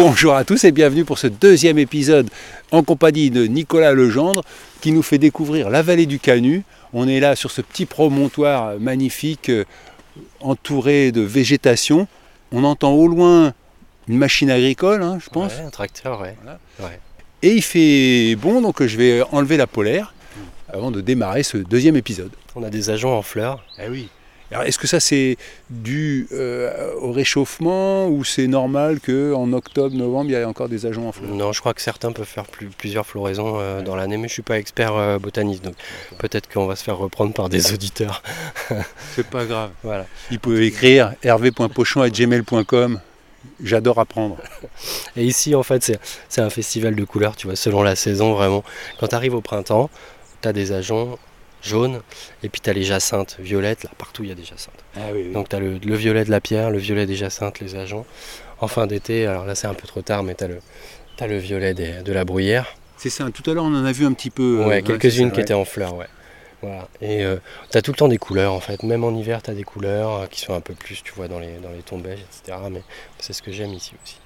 Bonjour à tous et bienvenue pour ce deuxième épisode en compagnie de Nicolas Legendre qui nous fait découvrir la vallée du Canut. On est là sur ce petit promontoire magnifique euh, entouré de végétation. On entend au loin une machine agricole, hein, je pense. Ouais, un tracteur, ouais. ouais. Et il fait bon, donc je vais enlever la polaire avant de démarrer ce deuxième épisode. On a des agents en fleurs. Eh oui. Alors est-ce que ça c'est dû euh, au réchauffement ou c'est normal qu'en octobre, novembre, il y ait encore des agents en fleurs Non, je crois que certains peuvent faire plus- plusieurs floraisons euh, dans l'année, mais je suis pas expert euh, botaniste, donc peut-être qu'on va se faire reprendre par des auditeurs. C'est pas grave. Voilà. Il peut écrire hervé.pochon.gmail.com. J'adore apprendre. Et ici, en fait, c'est c'est un festival de couleurs, tu vois, selon la saison, vraiment. Quand tu arrives au printemps, tu as des agents jaunes, et puis tu as les jacinthes violettes, là, partout il y a des jacinthes. Ah oui, Donc tu as le, le violet de la pierre, le violet des jacinthes, les agents. En fin d'été, alors là c'est un peu trop tard, mais tu as le, t'as le violet des- de la bruyère. C'est ça. Tout à l'heure, on en a vu un petit peu. Ouais, euh, quelques-unes c'est qui étaient en fleurs, ouais. Voilà. Et euh, t'as tout le temps des couleurs en fait. Même en hiver, t'as des couleurs euh, qui sont un peu plus, tu vois, dans les, dans les tons beiges, etc. Mais c'est ce que j'aime ici aussi.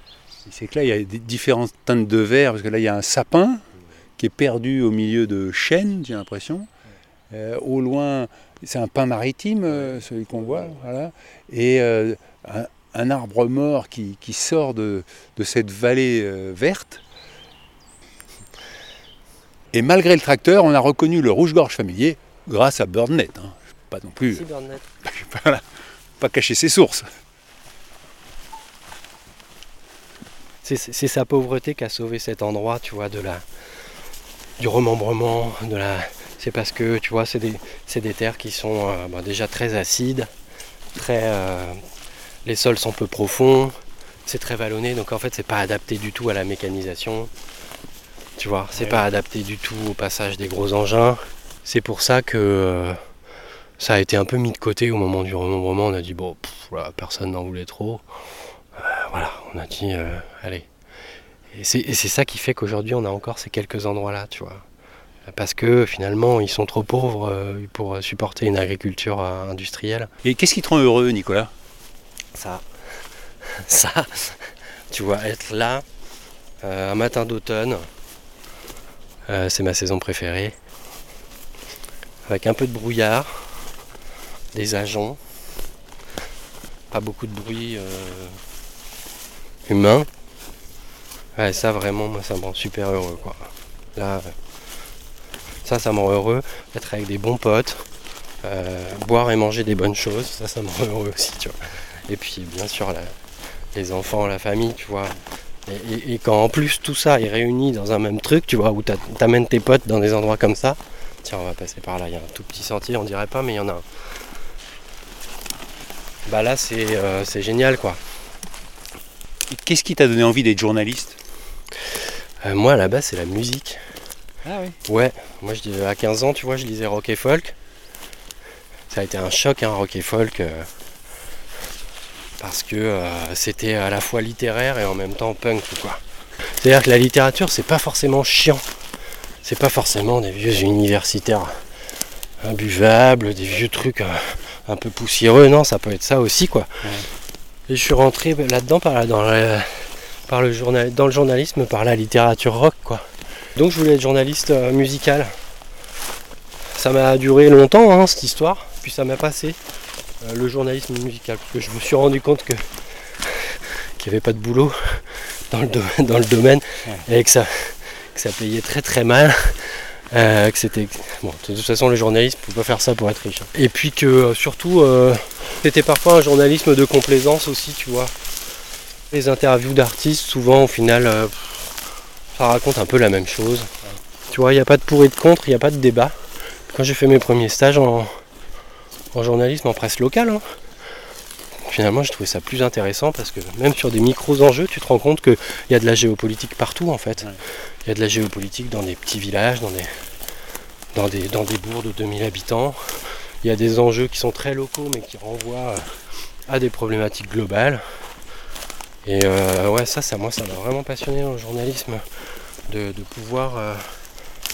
C'est que là, il y a des différentes teintes de vert, parce que là, il y a un sapin qui est perdu au milieu de chênes, j'ai l'impression. Euh, au loin, c'est un pin maritime, euh, celui qu'on voit. Voilà. Et euh, un, un arbre mort qui, qui sort de, de cette vallée euh, verte. Et malgré le tracteur, on a reconnu le rouge-gorge familier grâce à BirdNet. hein. Pas non plus, voilà, pas cacher ses sources. C'est c'est sa pauvreté qui a sauvé cet endroit, tu vois, de la, du remembrement, de la. C'est parce que, tu vois, c'est des, des terres qui sont euh, bah, déjà très acides, très. euh, les sols sont peu profonds, c'est très vallonné, donc en fait, c'est pas adapté du tout à la mécanisation. Tu vois, c'est Ouais. pas adapté du tout au passage des gros engins. C'est pour ça que euh, ça a été un peu mis de côté au moment du remembrement. On a dit, bon, pff, personne n'en voulait trop. Voilà, on a dit, allez. Et c'est ça qui fait qu'aujourd'hui, on a encore ces quelques endroits-là, tu vois. Parce que finalement, ils sont trop pauvres euh, pour supporter une agriculture euh, industrielle. Et qu'est-ce qui te rend heureux, Nicolas? Ça, ça, tu vois, être là, euh, un matin d'automne, euh, c'est ma saison préférée. Avec un peu de brouillard, des ajoncs, pas beaucoup de bruit euh, humain. Ouais, ça vraiment, moi, ça me rend super heureux, quoi. Là, ça, ça me rend heureux. Être avec des bons potes, euh, boire et manger des bonnes choses, ça, ça me rend heureux aussi, tu vois. Et puis bien sûr la- les enfants, la famille, tu vois. Et, et- et quand en plus tout ça est réuni dans un même truc, tu vois, où t'a- t'amènes tes potes dans des endroits comme ça. Tiens, on va passer par là, il y a un tout petit sentier, on dirait pas, mais il y en a un. Bah là c'est euh, génial quoi. Qu'est-ce qui t'a donné envie d'être journaliste? Euh, moi là-bas c'est la musique. Ah oui. Ouais, moi je à 15 ans, tu vois, je lisais rock et folk. Ça a été un choc, hein, rock et folk. euh, parce que euh, c'était à la fois littéraire et en même temps punk, quoi. C'est-à-dire que la littérature, c'est pas forcément chiant. C'est pas forcément des vieux universitaires imbuvables, des vieux trucs euh, un peu poussiéreux. Non, ça peut être ça aussi, quoi. Et je suis rentré là-dedans par, dans, par le journal, dans le journalisme, par la littérature rock, quoi. Donc je voulais être journaliste euh, musical. Ça m'a duré longtemps hein, cette histoire, puis ça m'a passé euh, le journalisme musical, parce que je me suis rendu compte que qu'il n'y avait pas de boulot dans le, do- dans le domaine et que ça, que ça payait très très mal. euh, que c'était bon de toute façon le journaliste ne peut pas faire ça pour être riche hein. et puis que surtout euh, c'était parfois un journalisme de complaisance aussi tu vois les interviews d'artistes souvent au final ça raconte un peu la même chose. Tu vois, il n'y a pas de pour et de contre, il n'y a pas de débat. Quand j'ai fait mes premiers stages en, en journalisme, en presse locale, hein, finalement, j'ai trouvé ça plus intéressant parce que même sur des micros enjeux, tu te rends compte qu'il y a de la géopolitique partout en fait. Il y a de la géopolitique dans des petits villages, dans des, dans des, dans des bourgs de 2000 habitants. Il y a des enjeux qui sont très locaux mais qui renvoient à des problématiques globales. Et euh, ouais, ça, ça, moi, ça m'a vraiment passionné le journalisme de, de pouvoir, euh,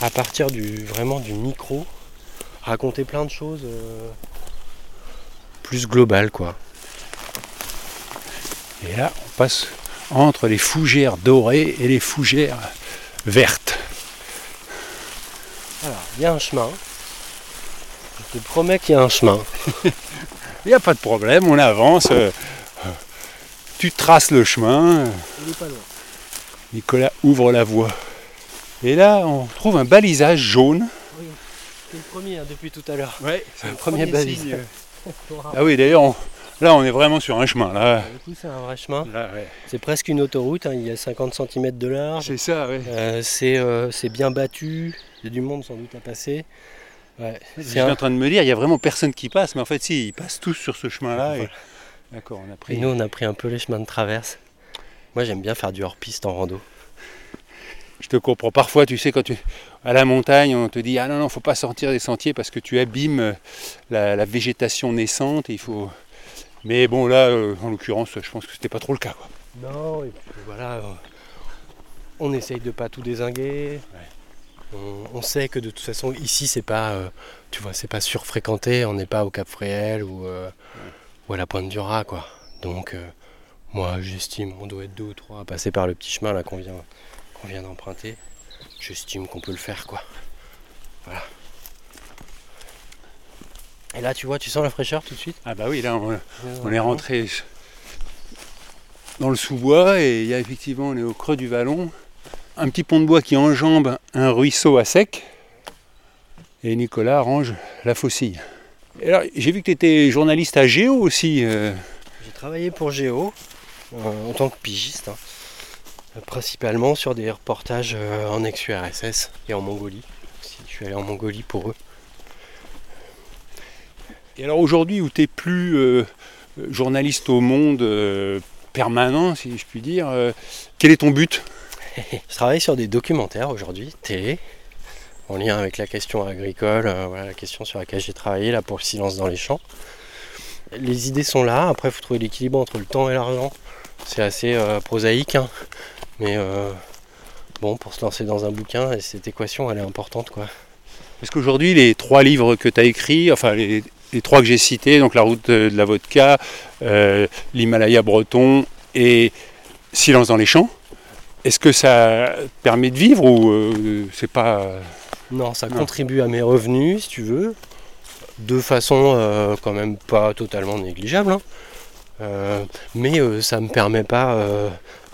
à partir du vraiment du micro, raconter plein de choses euh, plus globales, quoi. Et là, on passe entre les fougères dorées et les fougères vertes. Alors, il y a un chemin. Je te promets qu'il y a un chemin. Il n'y a pas de problème, on avance. euh, Tu traces le chemin. Il est pas loin. Nicolas ouvre la voie. Et là, on trouve un balisage jaune. C'est le premier hein, depuis tout à l'heure. Ouais, c'est le premier balise. signe. Ah oui, d'ailleurs, on- là, on est vraiment sur un chemin. Là, Du coup, c'est un vrai chemin. Ouais. C'est presque une autoroute. hein, Il y a 50 cm de large. C'est ça, ouais. Euh, c'est euh, c'est bien battu. Il y a du monde sans doute à passer. Ouais. Je suis un- en train de me dire, il n'y a vraiment personne qui passe, mais en fait, si, ils passent tous sur ce chemin-là. et-. D'accord, on a Et nous, on a pris un peu les chemins de traverse. Moi, j'aime bien faire du hors-piste en rando. Je te comprends. Parfois, tu sais, quand tu à la montagne, on te dit ah non non, faut pas sortir des sentiers parce que tu abîmes euh, la, la végétation naissante. et il faut. Mais bon là, euh, en l'occurrence, je pense que c'était pas trop le cas. Quoi. Non, et puis voilà, euh, on essaye de pas tout désinguer. On, on sait que de toute façon ici c'est pas, euh, tu vois, c'est pas surfréquenté. On n'est pas au Cap Fréhel ou, ou à la Pointe du Raz, quoi. Donc moi j'estime, on doit être deux ou trois à passer par le petit chemin là qu'on vient, qu'on vient d'emprunter. J'estime qu'on peut le faire, quoi. Voilà. Et là, tu vois, tu sens la fraîcheur tout de suite? Ah bah oui, là, on, on est rentré dans le sous-bois et il y a effectivement, on est au creux du vallon, un petit pont de bois qui enjambe un ruisseau à sec. Et Nicolas range la faucille. Et alors, j'ai vu que tu étais journaliste à Géo aussi. euh, J'ai travaillé pour Géo euh, en tant que pigiste, hein. Euh, principalement sur des reportages euh, en ex-URSS et en Mongolie. aussi. Je suis allé en Mongolie pour eux. Et alors aujourd'hui où tu n'es plus euh, journaliste au monde euh, permanent, si je puis dire, euh, quel est ton but? Je travaille sur des documentaires aujourd'hui, télé, en lien avec la question agricole, voilà la question sur laquelle j'ai travaillé là pour le silence dans les champs. Les idées sont là, après il faut trouver l'équilibre entre le temps et l'argent. C'est assez prosaïque, hein. Mais euh, bon, pour se lancer dans un bouquin, et cette équation elle est importante quoi. Parce qu'aujourd'hui les trois livres que tu as écrits, enfin les, les trois que j'ai cités, donc La route de la vodka, euh, l'Himalaya breton et Silence dans les champs, est-ce que ça te permet de vivre ou euh, c'est pas... Non, ça contribue à mes revenus, si tu veux, de façon euh, quand même pas totalement négligeable. hein. Mais ça me permet pas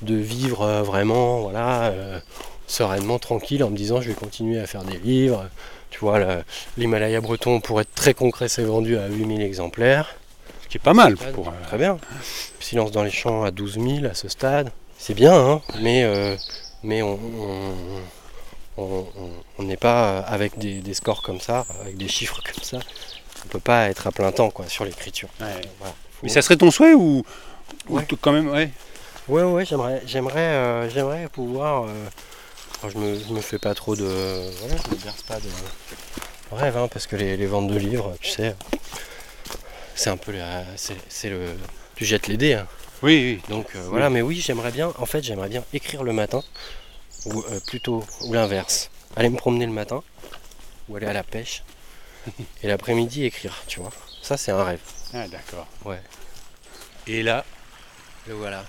de vivre euh, vraiment voilà, euh, sereinement, tranquille, en me disant je vais continuer à faire des livres. Tu vois, la- l'Himalaya breton, pour être très concret, c'est vendu à 8000 exemplaires. Ce qui est pas mal pour... euh, Très bien. Silence dans les champs à 12 000 à ce stade. C'est bien, hein, mais, euh, mais on n'est pas avec des, des scores comme ça, avec des chiffres comme ça. On peut pas être à plein temps quoi, sur l'écriture. ouais. Voilà, faut- Mais ça serait ton souhait ou, Ouais. quand même... Ouais. Ouais, ouais, j'aimerais, j'aimerais, euh, j'aimerais pouvoir. euh, alors je me, je me fais pas trop de, voilà, je me berce pas de rêve, hein, parce que les, les ventes de livres, tu sais, c'est un peu la, c'est, c'est le, tu jettes les dés. hein. Oui, oui. Donc euh, voilà, mais oui, j'aimerais bien, en fait, j'aimerais bien écrire le matin, ou plutôt, ou l'inverse. Aller me promener le matin, ou aller à la pêche, et l'après-midi écrire, tu vois. Ça, c'est un rêve. Ah d'accord. Ouais. Et là, Le voilà.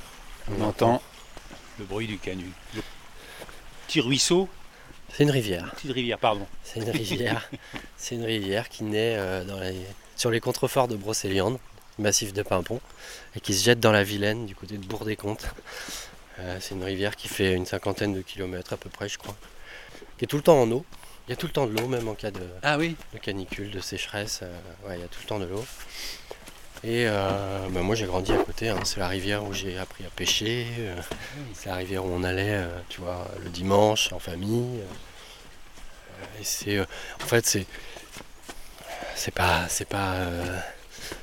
On entend le bruit du canut. Le petit ruisseau, C'est une rivière. petite rivière, pardon. C'est une rivière. c'est une rivière qui naît euh, dans les, sur les contreforts de Brocéliande, massif de Pimpon, et qui se jette dans la Vilaine, du côté de Bourg-des-Comptes. Euh, c'est une rivière qui fait une cinquantaine de kilomètres à peu près, je crois. Qui est tout le temps en eau. Il y a tout le temps de l'eau, même en cas de, Ah oui. de canicule, de sécheresse. euh, ouais, il y a tout le temps de l'eau. Et euh, bah, moi j'ai grandi à côté, hein. c'est la rivière où j'ai appris à pêcher, euh, c'est la rivière où on allait, euh, tu vois, le dimanche en famille. et c'est, en fait, c'est, c'est pas, c'est pas,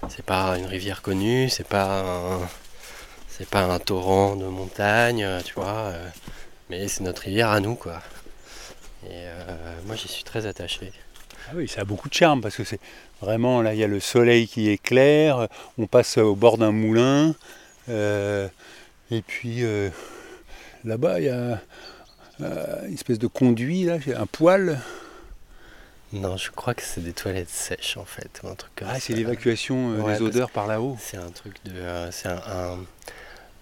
C'est pas une rivière connue, c'est pas un, c'est pas un torrent de montagne, tu vois. mais c'est notre rivière à nous, quoi. Et moi, j'y suis très attaché. Ah oui, ça a beaucoup de charme parce que c'est vraiment là, il y a le soleil qui éclaire, on passe au bord d'un moulin, euh, et puis euh, là-bas il y a euh, une espèce de conduit, là, un poêle. Non, je crois que c'est des toilettes sèches, en fait, ou un truc comme Ah, c'est l'évacuation Ouais, des odeurs par là-haut. C'est un truc de. c'est un, un,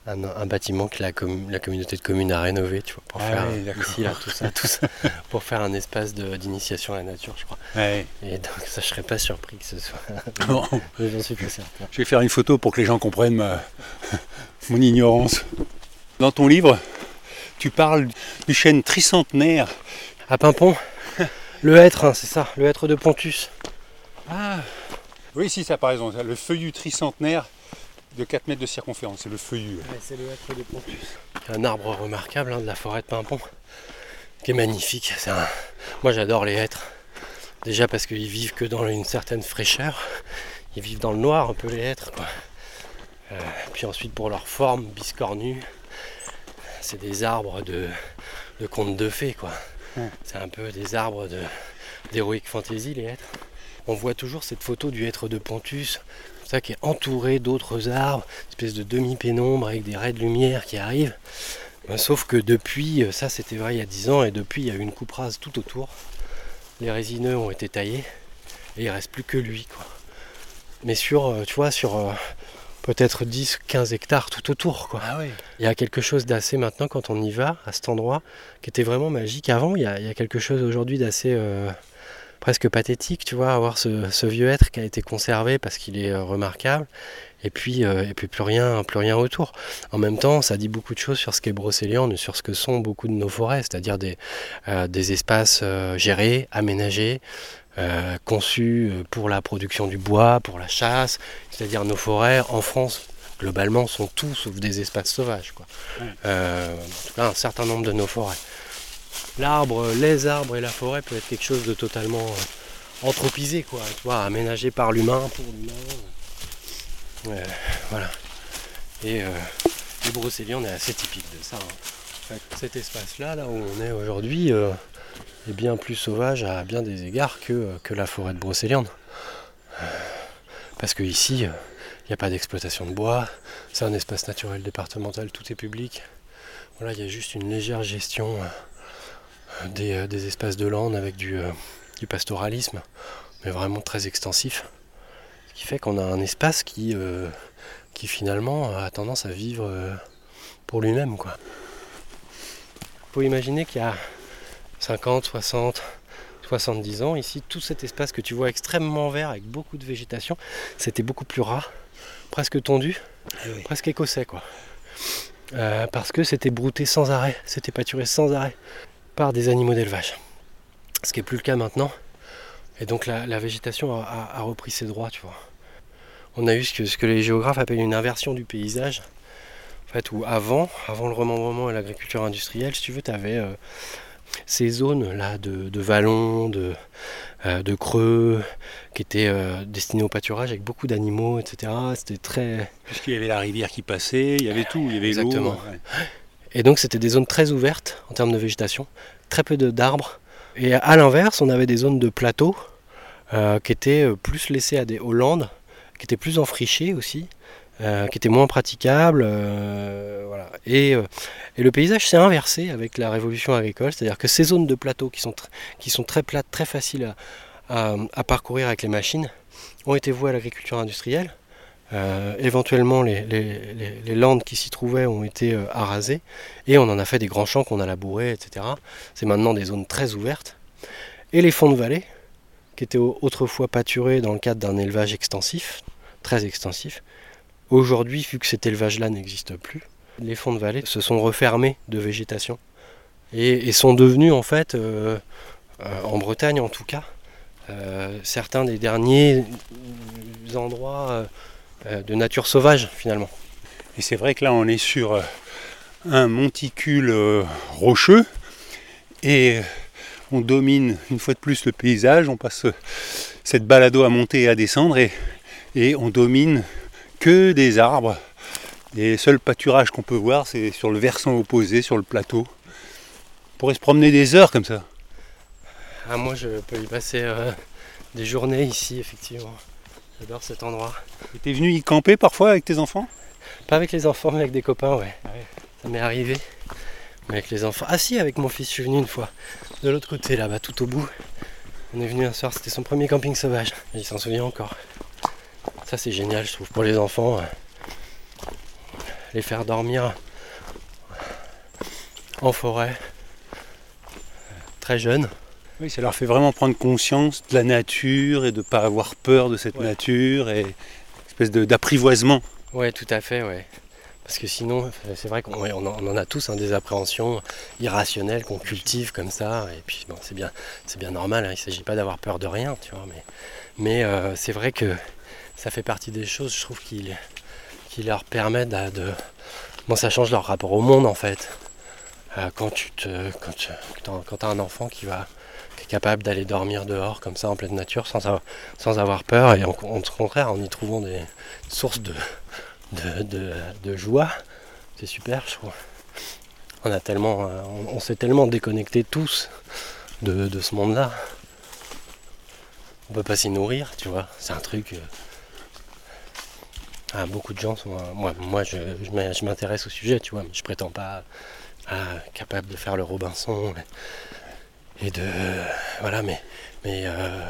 un- un bâtiment que la, com- la communauté de communes a rénové, tu vois, pour Ah faire ici, là, tout ça, tout ça, pour faire un espace d'initiation à la nature, je crois. Ouais. Et donc, ça, je serais pas surpris que ce soit. Bon, j'en suis pas certain. je vais faire une photo pour que les gens comprennent ma, mon ignorance. Dans ton livre, tu parles du chêne tricentenaire. À Pimpon, le hêtre, hein, c'est ça, le hêtre de Pontus. Ah Oui, si, ça par ça, Le feuillu tricentenaire de 4 mètres de circonférence, c'est le feuillu. c'est le hêtre de Pontus. Un arbre remarquable hein, de la forêt de Pimpon, qui est magnifique. Un- Moi, j'adore les hêtres. Déjà parce qu'ils vivent que dans une certaine fraîcheur. Ils vivent dans le noir, un peu les hêtres. Quoi. Euh, puis ensuite, pour leur forme biscornue, c'est des arbres de, de contes de fées. Quoi. C'est un peu des arbres de, d'heroic fantasy, les hêtres. On voit toujours cette photo du hêtre de Pontus, ça qui est entouré d'autres arbres, une espèce de demi-pénombre avec des raies de lumière qui arrivent. Ben, sauf que depuis, euh, ça c'était vrai il y a 10 ans, et depuis il y a eu une coupe rase tout autour. Les résineux ont été taillés, et il reste plus que lui. Quoi. Mais sur, euh, tu vois, sur euh, peut-être 10-15 hectares tout autour. Quoi. Ah oui Il y a quelque chose d'assez maintenant quand on y va, à cet endroit, qui était vraiment magique avant. Il y a, il y a quelque chose aujourd'hui d'assez euh, presque pathétique, tu vois, avoir ce, ce vieux être qui a été conservé parce qu'il est euh, remarquable. Et puis, euh, et puis plus rien, plus rien autour. En même temps, ça dit beaucoup de choses sur ce qu'est Brocéliande sur ce que sont beaucoup de nos forêts, c'est-à-dire des, euh, des espaces euh, gérés, aménagés, conçus pour la production du bois, pour la chasse. C'est-à-dire nos forêts en France globalement sont tout sauf des espaces sauvages. Quoi. En tout cas, un certain nombre de nos forêts. L'arbre, les arbres et la forêt peut être quelque chose de totalement euh, anthropisé, quoi, aménagé par l'humain, pour l'humain. Euh, voilà. Et euh, les est assez typique de ça. hein. Cet espace-là, là où on est aujourd'hui, euh, est bien plus sauvage à bien des égards que, que la forêt de Brocéliande. Euh, Parce que ici, euh, il n'y a pas d'exploitation de bois, c'est un espace naturel départemental, tout est public. Voilà, il y a juste une légère gestion euh, des, euh, des espaces de lande avec du, euh, du pastoralisme, mais vraiment très extensif. Ce qui fait qu'on a un espace qui, euh, qui finalement a tendance à vivre pour lui-même. quoi. faut imaginer qu'il y a 50, 60, 70 ans, ici, tout cet espace que tu vois extrêmement vert avec beaucoup de végétation, c'était beaucoup plus rare, presque tondu, oui. presque écossais quoi. Euh, parce que c'était brouté sans arrêt, c'était pâturé sans arrêt par des animaux d'élevage. Ce qui n'est plus le cas maintenant. Et donc la, la végétation a, a- a repris ses droits, tu vois. On a eu ce que, ce que les géographes appellent une inversion du paysage. En fait, où avant, avant le remembrement et l'agriculture industrielle, si tu veux, tu avais ces zones-là de, de vallons, de, euh, de creux, qui étaient euh, destinés au pâturage avec beaucoup d'animaux, etc. C'était très, Puisqu'il y avait la rivière qui passait, il y avait tout, il y avait l'eau. Exactement. ouais. Et donc c'était des zones très ouvertes en termes de végétation, très peu d'arbres. Et à l'inverse, on avait des zones de plateaux euh, qui étaient euh, plus laissées à des Hollandes, qui étaient plus enfrichées aussi, euh, qui étaient moins praticables. et, et le paysage s'est inversé avec la révolution agricole, c'est-à-dire que ces zones de plateaux qui sont, très plates, très faciles à, à- à parcourir avec les machines, ont été vouées à l'agriculture industrielle. Euh, éventuellement, les, landes qui s'y trouvaient ont été euh, arasées et on en a fait des grands champs qu'on a labourés, etc. C'est maintenant des zones très ouvertes. Et les fonds de vallée, qui étaient au- autrefois pâturés dans le cadre d'un élevage extensif, très extensif, aujourd'hui, vu que cet élevage-là n'existe plus, les fonds de vallée se sont refermés de végétation et, sont devenus en fait, euh, en Bretagne en tout cas, certains des derniers endroits de nature sauvage finalement. Et c'est vrai que là, on est sur euh, un monticule euh, rocheux et euh, on domine une fois de plus le paysage. On passe euh, cette balado à monter et à descendre et et on domine que des arbres. Et le seul pâturage qu'on peut voir, c'est sur le versant opposé, sur le plateau. On pourrait se promener des heures comme ça. Ah, moi, je peux y passer euh, des journées ici, effectivement. J'adore cet endroit. Et T'es venu y camper parfois avec tes enfants? Pas avec les enfants, mais avec des copains, ouais. Ça m'est arrivé. Mais avec les enfants. Ah si, avec mon fils, je suis venu une fois. De l'autre côté, là-bas, tout au bout. On est venu un soir, c'était son premier camping sauvage. Il s'en souvient encore. Ça, c'est génial, je trouve, pour les enfants. euh, Les faire dormir en forêt. Très jeunes. Oui, ça leur fait vraiment prendre conscience de la nature et de ne pas avoir peur de cette Ouais. nature et une espèce d'apprivoisement. Ouais, tout à fait, ouais. Parce que sinon, euh, c'est vrai qu'on on en, a tous hein, des appréhensions irrationnelles qu'on cultive comme ça. Et puis, bon, c'est bien, c'est bien normal. hein, il ne s'agit pas d'avoir peur de rien, tu vois. Mais, mais euh, c'est vrai que ça fait partie des choses, je trouve, qui, qui leur permettent de, de- Bon, ça change leur rapport au monde, en fait. Euh, quand tu te, quand tu as un enfant qui va capable d'aller dormir dehors comme ça en pleine nature sans avoir, peur et en- au contraire en y trouvant des sources de, joie. C'est super, je trouve. On a tellement, euh, on, s'est tellement déconnectés tous de, ce monde-là. On peut pas s'y nourrir, tu vois. C'est un truc. euh, ah, beaucoup de gens sont. euh, moi, je, je m'in- je m'intéresse au sujet, tu vois, je prétends pas capable de faire le Robinson et, de voilà, mais mais euh,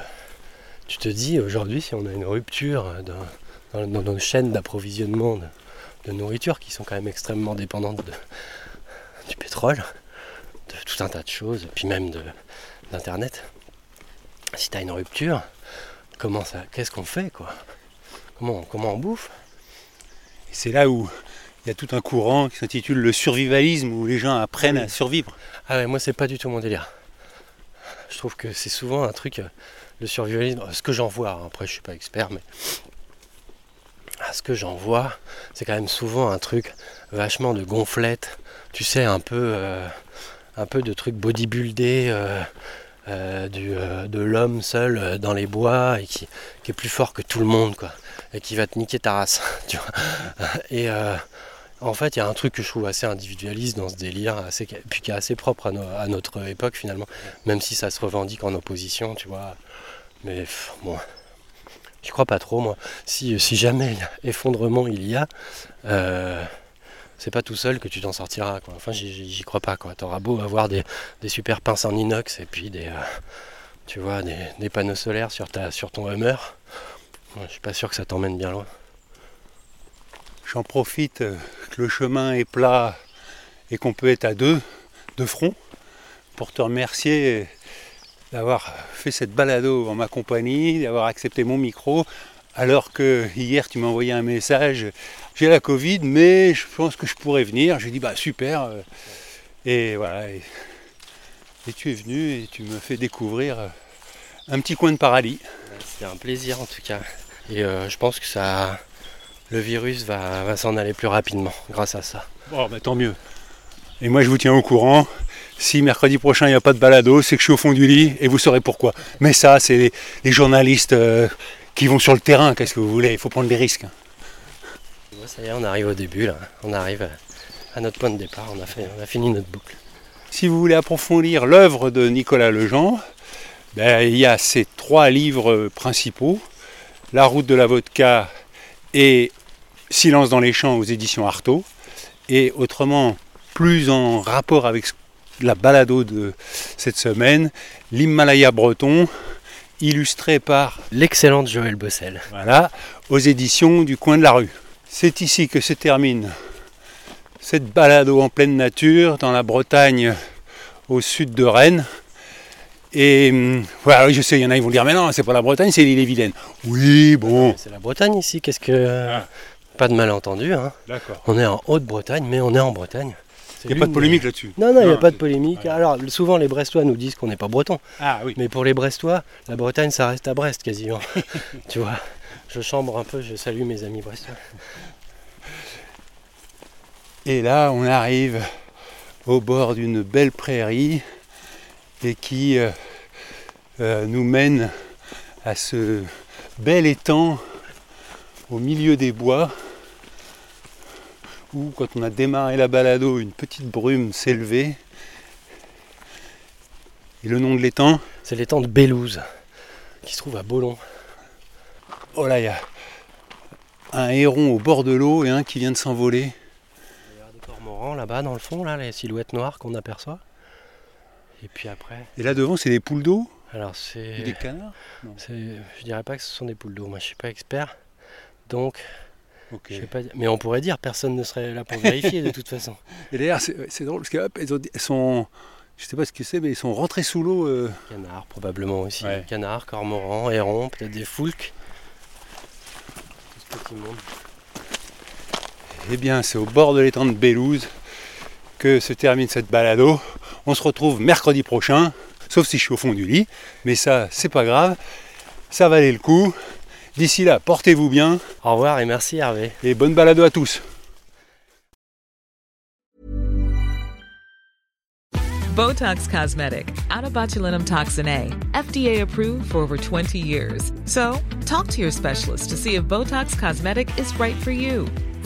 tu te dis aujourd'hui si on a une rupture dans, dans- dans nos chaînes d'approvisionnement de, de nourriture qui sont quand même extrêmement dépendantes de- du pétrole, de tout un tas de choses, puis même de- d'internet. Si tu as une rupture, comment ça qu'est-ce qu'on fait quoi? Comment, comment on bouffe? Et c'est là où il y a tout un courant qui s'intitule le survivalisme, où les gens apprennent Oui. à survivre. Ah ouais, moi c'est pas du tout mon délire. Je trouve que c'est souvent un truc, euh, le survivalisme, ce que j'en vois, hein, après je suis pas expert, mais ah, ce que j'en vois, c'est quand même souvent un truc vachement de gonflette, tu sais, un peu, euh, un peu de truc bodybuildé, euh, euh, euh, de l'homme seul euh, dans les bois et qui, est plus fort que tout le monde, quoi, et qui va te niquer ta race, tu vois. Et euh, en fait, il y a un truc que je trouve assez individualiste dans ce délire, assez, puis qui est assez propre à, no- à notre époque finalement, même si ça se revendique en opposition, tu vois. Mais bon, je crois pas trop, moi. Si, jamais effondrement il y a, euh, c'est pas tout seul que tu t'en sortiras. Enfin, j'y- crois pas, quoi. T'auras beau avoir des, super pinces en inox et puis des, euh, tu vois, des, panneaux solaires sur ton Hummer. Moi, je suis pas sûr que ça t'emmène bien loin. J'en profite euh, que le chemin est plat et qu'on peut être à deux, de front, pour te remercier d'avoir fait cette balado en ma compagnie, d'avoir accepté mon micro, alors que hier tu m'as envoyé un message, j'ai la Covid, mais je pense que je pourrais venir. J'ai dit bah super. euh, Et voilà. Et, tu es venu et tu me fais découvrir euh, un petit coin de paradis. C'était un plaisir en tout cas. Et je pense que ça, le virus va, va s'en aller plus rapidement grâce à ça. Bon, bah, tant mieux. Et moi, je vous tiens au courant. Si mercredi prochain, il n'y a pas de balado, c'est que je suis au fond du lit et vous saurez pourquoi. Mais ça, c'est les, les journalistes euh, qui vont sur le terrain. Qu'est-ce que vous voulez? Il faut prendre des risques. Bon, ça y est, on arrive au début là. On arrive à, à notre point de départ. On a, fait, on a fini notre boucle. Si vous voulez approfondir l'œuvre de Nicolas Lejean, ben, il y a ces trois livres principaux La route de la vodka et Silence dans les champs aux éditions Artaud. Et autrement, plus en rapport avec la balado de cette semaine, l'Himalaya breton, illustré par L'excellente Joël Bossel. voilà, aux éditions du coin de la rue. C'est ici que se termine cette balado en pleine nature dans la Bretagne au sud de Rennes. Et hum, voilà, je sais, il y en a qui vont dire, mais non, c'est pas la Bretagne, c'est l'île et Vilaine. Oui, bon. C'est la Bretagne ici. Qu'est-ce que. Pas de malentendu. Hein. D'accord. On est en Haute-Bretagne, mais on est en Bretagne. Il n'y a pas de polémique là-dessus. Non, non, il n'y a pas de polémique. Alors, souvent, les Brestois nous disent qu'on n'est pas breton. Ah oui. Mais pour les Brestois, la Bretagne, ça reste à Brest quasiment. tu vois, je chambre un peu, je salue mes amis brestois. Et là, on arrive au bord d'une belle prairie et qui euh, euh, nous mène à ce bel étang au milieu des bois, où quand on a démarré la balado, une petite brume s'élevait. Et le nom de l'étang C'est l'étang de Bélouze, qui se trouve à Bolon. Oh là, il y a un héron au bord de l'eau et un qui vient de s'envoler. Il y a des cormorans là-bas dans le fond, là, les silhouettes noires qu'on aperçoit. Et puis après, Et là devant, c'est des poules d'eau alors et c'est. des canards? Je dirais pas que ce sont des poules d'eau, moi je suis pas expert. Donc, Ok. je sais pas dire. Mais on pourrait dire, personne ne serait là pour vérifier de toute façon. Et d'ailleurs, c'est c'est drôle parce qu'elles sont. Je sais pas ce que c'est, mais ils sont rentrés sous l'eau. euh, Canards probablement aussi. Ouais. Canards, cormorans, hérons, peut-être des foulques. Tout ce petit monde. Eh bien, c'est au bord de l'étang de Bélouze que se termine cette balado. On se retrouve mercredi prochain, sauf si je suis au fond du lit, mais ça, c'est pas grave, ça valait le coup. D'ici là, portez-vous bien Au revoir et merci Hervé. et bonne balado à tous. Botox Cosmetic, out of botulinum toxin A, FDA approved for over 20 years. So, talk to your specialist to see if Botox Cosmetic is right for you.